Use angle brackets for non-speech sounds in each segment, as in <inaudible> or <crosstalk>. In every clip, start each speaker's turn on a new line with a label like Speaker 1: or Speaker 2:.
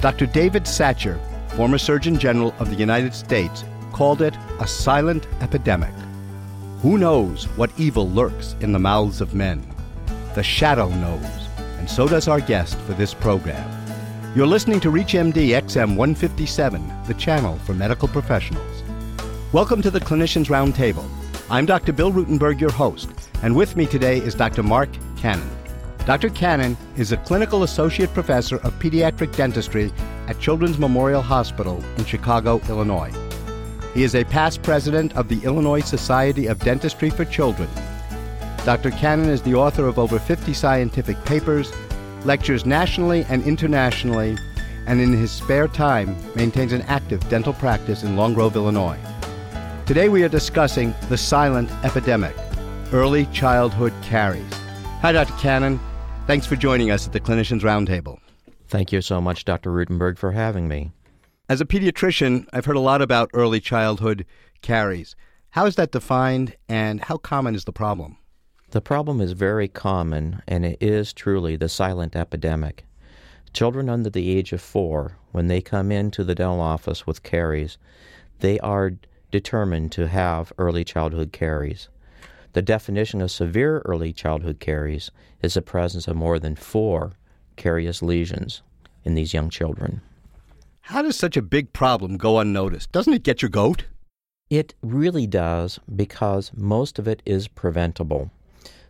Speaker 1: Dr. David Satcher, former Surgeon General of the United States, called it a silent epidemic. Who knows what evil lurks in the mouths of men? The shadow knows, and so does our guest for this program. You're listening to ReachMD XM 157, the channel for medical professionals. Welcome to the Clinicians Roundtable. I'm Dr. Bill Rutenberg, your host, and with me today is Dr. Mark Cannon. Dr. Cannon is a clinical associate professor of pediatric dentistry at Children's Memorial Hospital in Chicago, Illinois. He is a past president of the Illinois Society of Dentistry for Children. Dr. Cannon is the author of over 50 scientific papers, lectures nationally and internationally, and in his spare time maintains an active dental practice in Long Grove, Illinois. Today we are discussing the silent epidemic, early childhood caries. Hi, Dr. Cannon. Thanks for joining us at the Clinicians Roundtable.
Speaker 2: Thank you so much, Dr. Rutenberg, for having me.
Speaker 1: As a pediatrician, I've heard a lot about early childhood caries. How is that defined, and how common is the problem?
Speaker 2: The problem is very common, and it is truly the silent epidemic. Children under the age of four, when they come into the dental office with caries, they are determined to have early childhood caries. The definition of severe early childhood caries is the presence of more than four carious lesions in these young children.
Speaker 1: How does such a big problem go unnoticed? Doesn't it get your goat?
Speaker 2: It really does because most of it is preventable.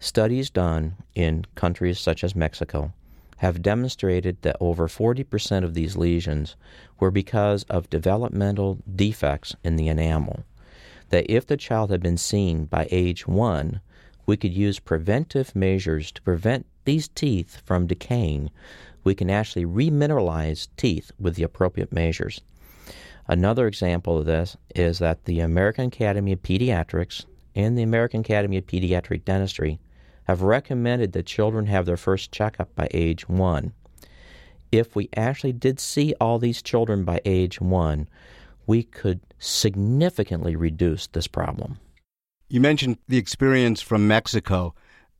Speaker 2: Studies done in countries such as Mexico have demonstrated that over 40% of these lesions were because of developmental defects in the enamel that if the child had been seen by age one, we could use preventive measures to prevent these teeth from decaying. We can actually remineralize teeth with the appropriate measures. Another example of this is that the American Academy of Pediatrics and the American Academy of Pediatric Dentistry have recommended that children have their first checkup by age one. If we actually did see all these children by age one, we could significantly reduce this problem.
Speaker 1: You mentioned the experience from Mexico.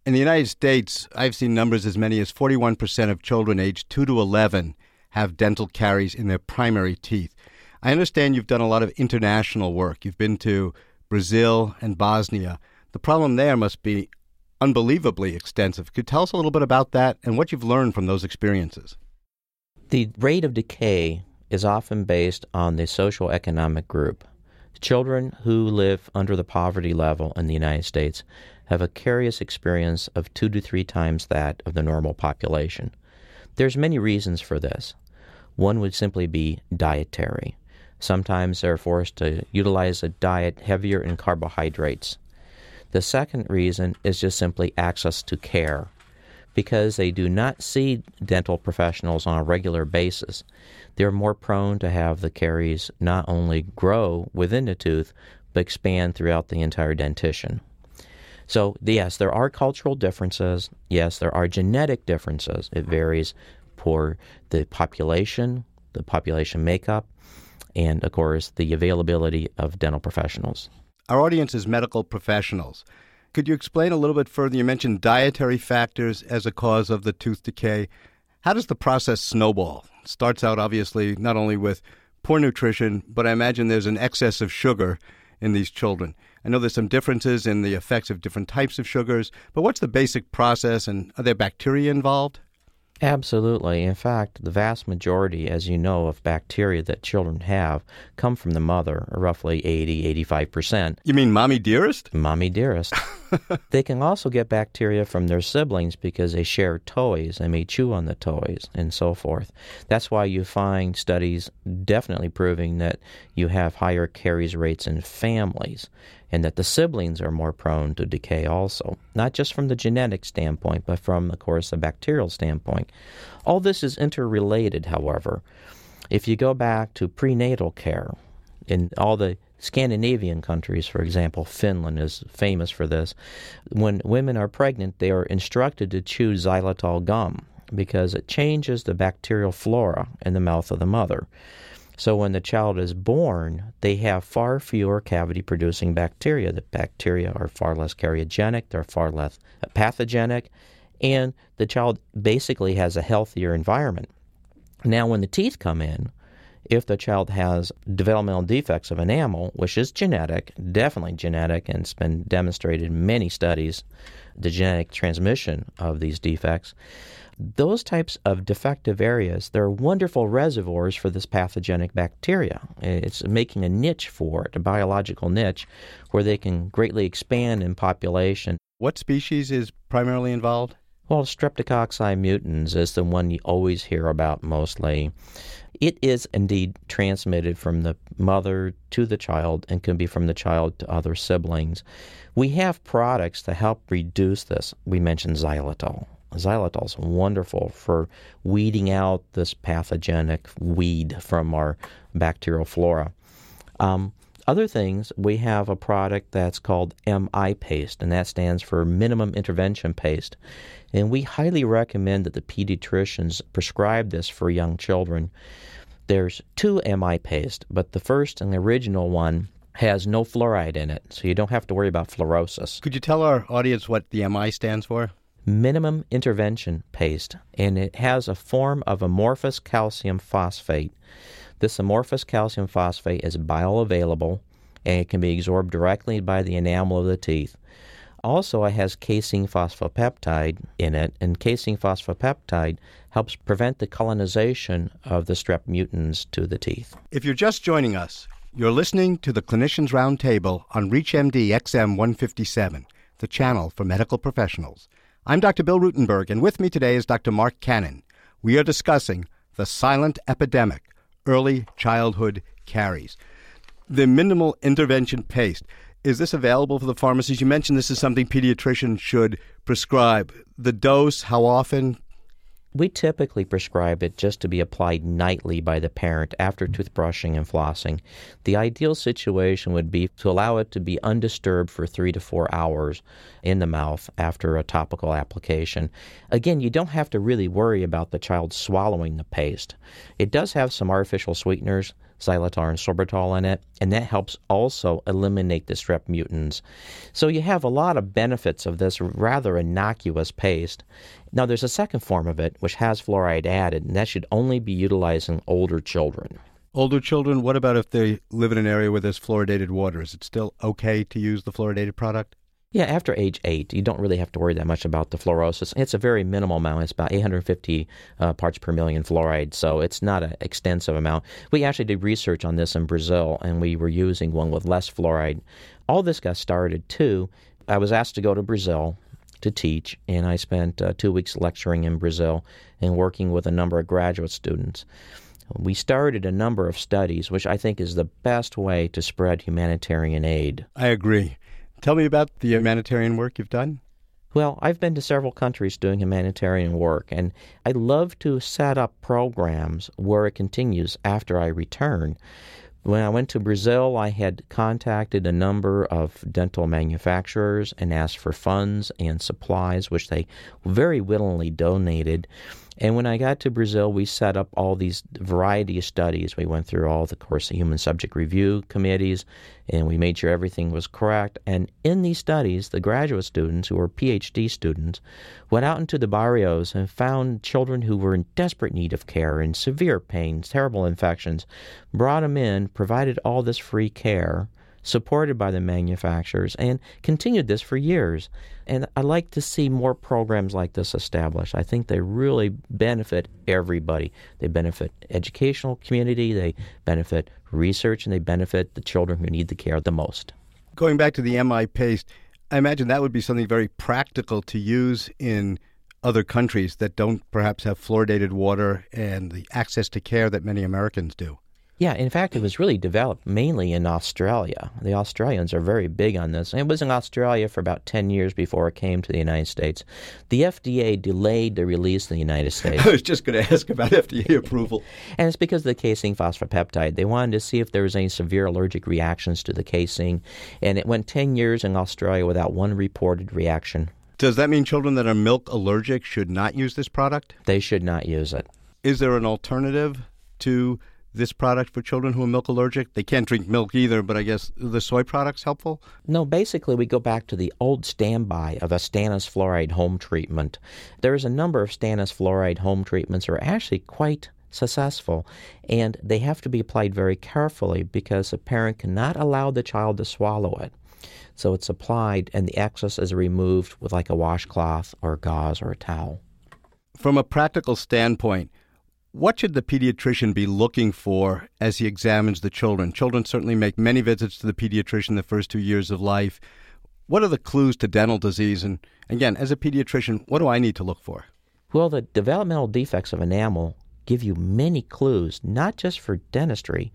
Speaker 1: In the United States, I've seen numbers as many as 41% of children aged 2 to 11 have dental caries in their primary teeth. I understand you've done a lot of international work. You've been to Brazil and Bosnia. The problem there must be unbelievably extensive. Could you tell us a little bit about that and what you've learned from those experiences?
Speaker 2: The rate of decay is often based on the social economic group. Children who live under the poverty level in the United States have a caries experience of two to three times that of the normal population. There's many reasons for this. One would simply be dietary. Sometimes they're forced to utilize a diet heavier in carbohydrates. The second reason is just simply access to care because they do not see dental professionals on a regular basis. They're more prone to have the caries not only grow within the tooth, but expand throughout the entire dentition. So, yes, there are cultural differences. Yes, there are genetic differences. It varies for the population, the population makeup, and of course, the availability of dental professionals.
Speaker 1: Our audience is medical professionals. Could you explain a little bit further? You mentioned dietary factors as a cause of the tooth decay. How does the process snowball? It starts out obviously not only with poor nutrition, but I imagine there's an excess of sugar in these children. I know there's some differences in the effects of different types of sugars, but what's the basic process and are there bacteria involved?
Speaker 2: Absolutely. In fact, the vast majority, as you know, of bacteria that children have come from the mother, roughly 80, 85%.
Speaker 1: You mean mommy dearest?
Speaker 2: Mommy dearest. <laughs> <laughs> they can also get bacteria from their siblings because they share toys and may chew on the toys and so forth. That's why you find studies definitely proving that you have higher caries rates in families and that the siblings are more prone to decay also, not just from the genetic standpoint, but from, of course, the bacterial standpoint. All this is interrelated, however. If you go back to prenatal care, in all the Scandinavian countries, for example, Finland is famous for this. When women are pregnant, they are instructed to chew xylitol gum because it changes the bacterial flora in the mouth of the mother. So when the child is born, they have far fewer cavity producing bacteria. The bacteria are far less cariogenic, they're far less pathogenic, and the child basically has a healthier environment. Now, when the teeth come in, if the child has developmental defects of enamel, which is genetic, definitely genetic, and it's been demonstrated in many studies, the genetic transmission of these defects, those types of defective areas, they're wonderful reservoirs for this pathogenic bacteria. It's making a niche for it, a biological niche, where they can greatly expand in population.
Speaker 1: What species is primarily involved?
Speaker 2: Well, Streptococci mutans is the one you always hear about mostly. It is indeed transmitted from the mother to the child and can be from the child to other siblings. We have products to help reduce this. We mentioned xylitol. Xylitol is wonderful for weeding out this pathogenic weed from our bacterial flora. Um, other things, we have a product that's called MI paste, and that stands for minimum intervention paste. And we highly recommend that the pediatricians prescribe this for young children. There's two MI paste, but the first and the original one has no fluoride in it, so you don't have to worry about fluorosis.
Speaker 1: Could you tell our audience what the MI stands for?
Speaker 2: minimum intervention paste, and it has a form of amorphous calcium phosphate. This amorphous calcium phosphate is bioavailable and it can be absorbed directly by the enamel of the teeth. Also, it has casein phosphopeptide in it, and casein phosphopeptide helps prevent the colonization of the strep mutans to the teeth.
Speaker 1: If you're just joining us, you're listening to the Clinicians Roundtable on ReachMD XM 157, the channel for medical professionals. I'm Dr. Bill Rutenberg, and with me today is Dr. Mark Cannon. We are discussing the silent epidemic early childhood caries. The minimal intervention paste. Is this available for the pharmacies? You mentioned this is something pediatricians should prescribe. The dose, how often?
Speaker 2: We typically prescribe it just to be applied nightly by the parent after toothbrushing and flossing. The ideal situation would be to allow it to be undisturbed for three to four hours in the mouth after a topical application. Again, you don't have to really worry about the child swallowing the paste. It does have some artificial sweeteners xylitol and sorbitol in it, and that helps also eliminate the strep mutans. So you have a lot of benefits of this rather innocuous paste. Now, there's a second form of it which has fluoride added, and that should only be utilized in older children.
Speaker 1: Older children, what about if they live in an area where there's fluoridated water? Is it still okay to use the fluoridated product?
Speaker 2: Yeah, after age eight, you don't really have to worry that much about the fluorosis. It's a very minimal amount. It's about 850 uh, parts per million fluoride, so it's not an extensive amount. We actually did research on this in Brazil, and we were using one with less fluoride. All this got started too. I was asked to go to Brazil to teach, and I spent uh, two weeks lecturing in Brazil and working with a number of graduate students. We started a number of studies, which I think is the best way to spread humanitarian aid.
Speaker 1: I agree. Tell me about the humanitarian work you've done.
Speaker 2: Well, I've been to several countries doing humanitarian work, and I love to set up programs where it continues after I return. When I went to Brazil, I had contacted a number of dental manufacturers and asked for funds and supplies, which they very willingly donated. And when I got to Brazil, we set up all these variety of studies. We went through all the course of human subject review committees, and we made sure everything was correct. And in these studies, the graduate students, who were PhD students, went out into the barrios and found children who were in desperate need of care, in severe pain, terrible infections, brought them in, provided all this free care supported by the manufacturers, and continued this for years. And I like to see more programs like this established. I think they really benefit everybody. They benefit educational community, they benefit research, and they benefit the children who need the care the most.
Speaker 1: Going back to the MI paste, I imagine that would be something very practical to use in other countries that don't perhaps have fluoridated water and the access to care that many Americans do.
Speaker 2: Yeah, in fact, it was really developed mainly in Australia. The Australians are very big on this. It was in Australia for about 10 years before it came to the United States. The FDA delayed the release in the United <laughs> States.
Speaker 1: I was just going to ask about FDA approval.
Speaker 2: And it's because of the casein phosphopeptide. They wanted to see if there was any severe allergic reactions to the casein. And it went 10 years in Australia without one reported reaction.
Speaker 1: Does that mean children that are milk allergic should not use this product?
Speaker 2: They should not use it.
Speaker 1: Is there an alternative to this product for children who are milk allergic? They can't drink milk either, but I guess the soy product's helpful?
Speaker 2: No, basically, we go back to the old standby of a stannous fluoride home treatment. There's a number of stannous fluoride home treatments that are actually quite successful. And they have to be applied very carefully because a parent cannot allow the child to swallow it. So it's applied and the excess is removed with like a washcloth or gauze or a towel.
Speaker 1: From a practical standpoint, what should the pediatrician be looking for as he examines the children? Children certainly make many visits to the pediatrician the first two years of life. What are the clues to dental disease? And again, as a pediatrician, what do I need to look for?
Speaker 2: Well, the developmental defects of enamel give you many clues, not just for dentistry,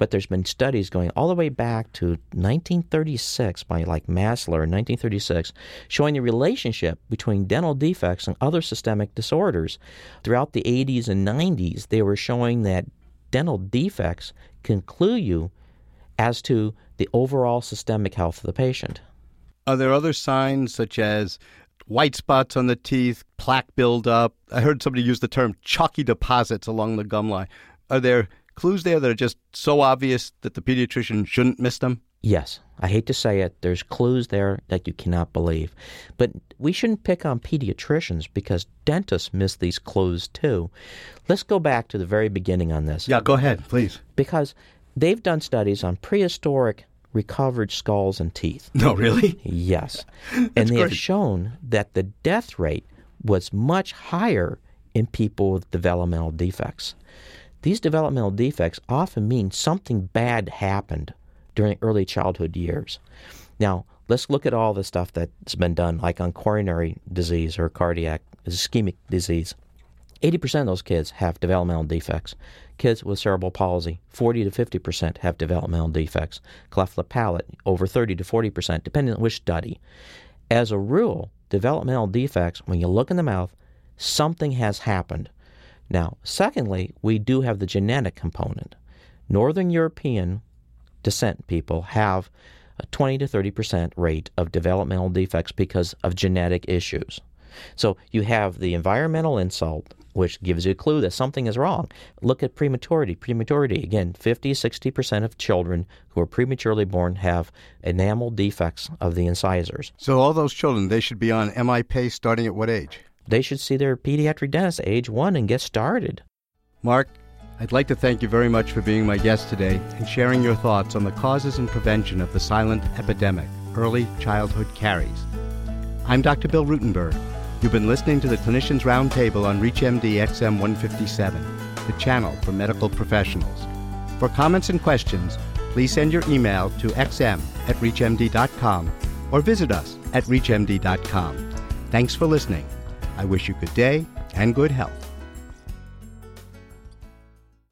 Speaker 2: but there's been studies going all the way back to 1936 by like Masler in 1936 showing the relationship between dental defects and other systemic disorders. Throughout the 80s and 90s, they were showing that dental defects can clue you as to the overall systemic health of the patient.
Speaker 1: Are there other signs such as white spots on the teeth, plaque buildup? I heard somebody use the term chalky deposits along the gum line. Are there clues there that are just so obvious that the pediatrician shouldn't miss them?
Speaker 2: Yes, I hate to say it. There's clues there that you cannot believe. But we shouldn't pick on pediatricians because dentists miss these clues too. Let's go back to the very beginning on this.
Speaker 1: Yeah, go ahead, please.
Speaker 2: Because they've done studies on prehistoric recovered skulls and teeth.
Speaker 1: No, really?
Speaker 2: Yes. <laughs> and they
Speaker 1: great.
Speaker 2: have shown that the death rate was much higher in people with developmental defects. These developmental defects often mean something bad happened during early childhood years. Now, let's look at all the stuff that's been done, like on coronary disease or cardiac ischemic disease. 80% of those kids have developmental defects. Kids with cerebral palsy, 40 to 50% have developmental defects. Cleft lip palate, over 30 to 40%, depending on which study. As a rule, developmental defects, when you look in the mouth, something has happened. Now, secondly, we do have the genetic component. Northern European descent people have a 20 to 30% rate of developmental defects because of genetic issues. So you have the environmental insult, which gives you a clue that something is wrong. Look at prematurity. Prematurity, again, 50, 60% of children who are prematurely born have enamel defects of the incisors.
Speaker 1: So all those children, they should be on MI starting at what age?
Speaker 2: They should see their pediatric dentist at age one and get started.
Speaker 1: Mark, I'd like to thank you very much for being my guest today and sharing your thoughts on the causes and prevention of the silent epidemic, early childhood caries. I'm Dr. Bill Rutenberg. You've been listening to the Clinicians Roundtable on ReachMD XM 157, the channel for medical professionals. For comments and questions, please send your email to xm at reachmd.com or visit us at reachmd.com. Thanks for listening. I wish you good day and good health.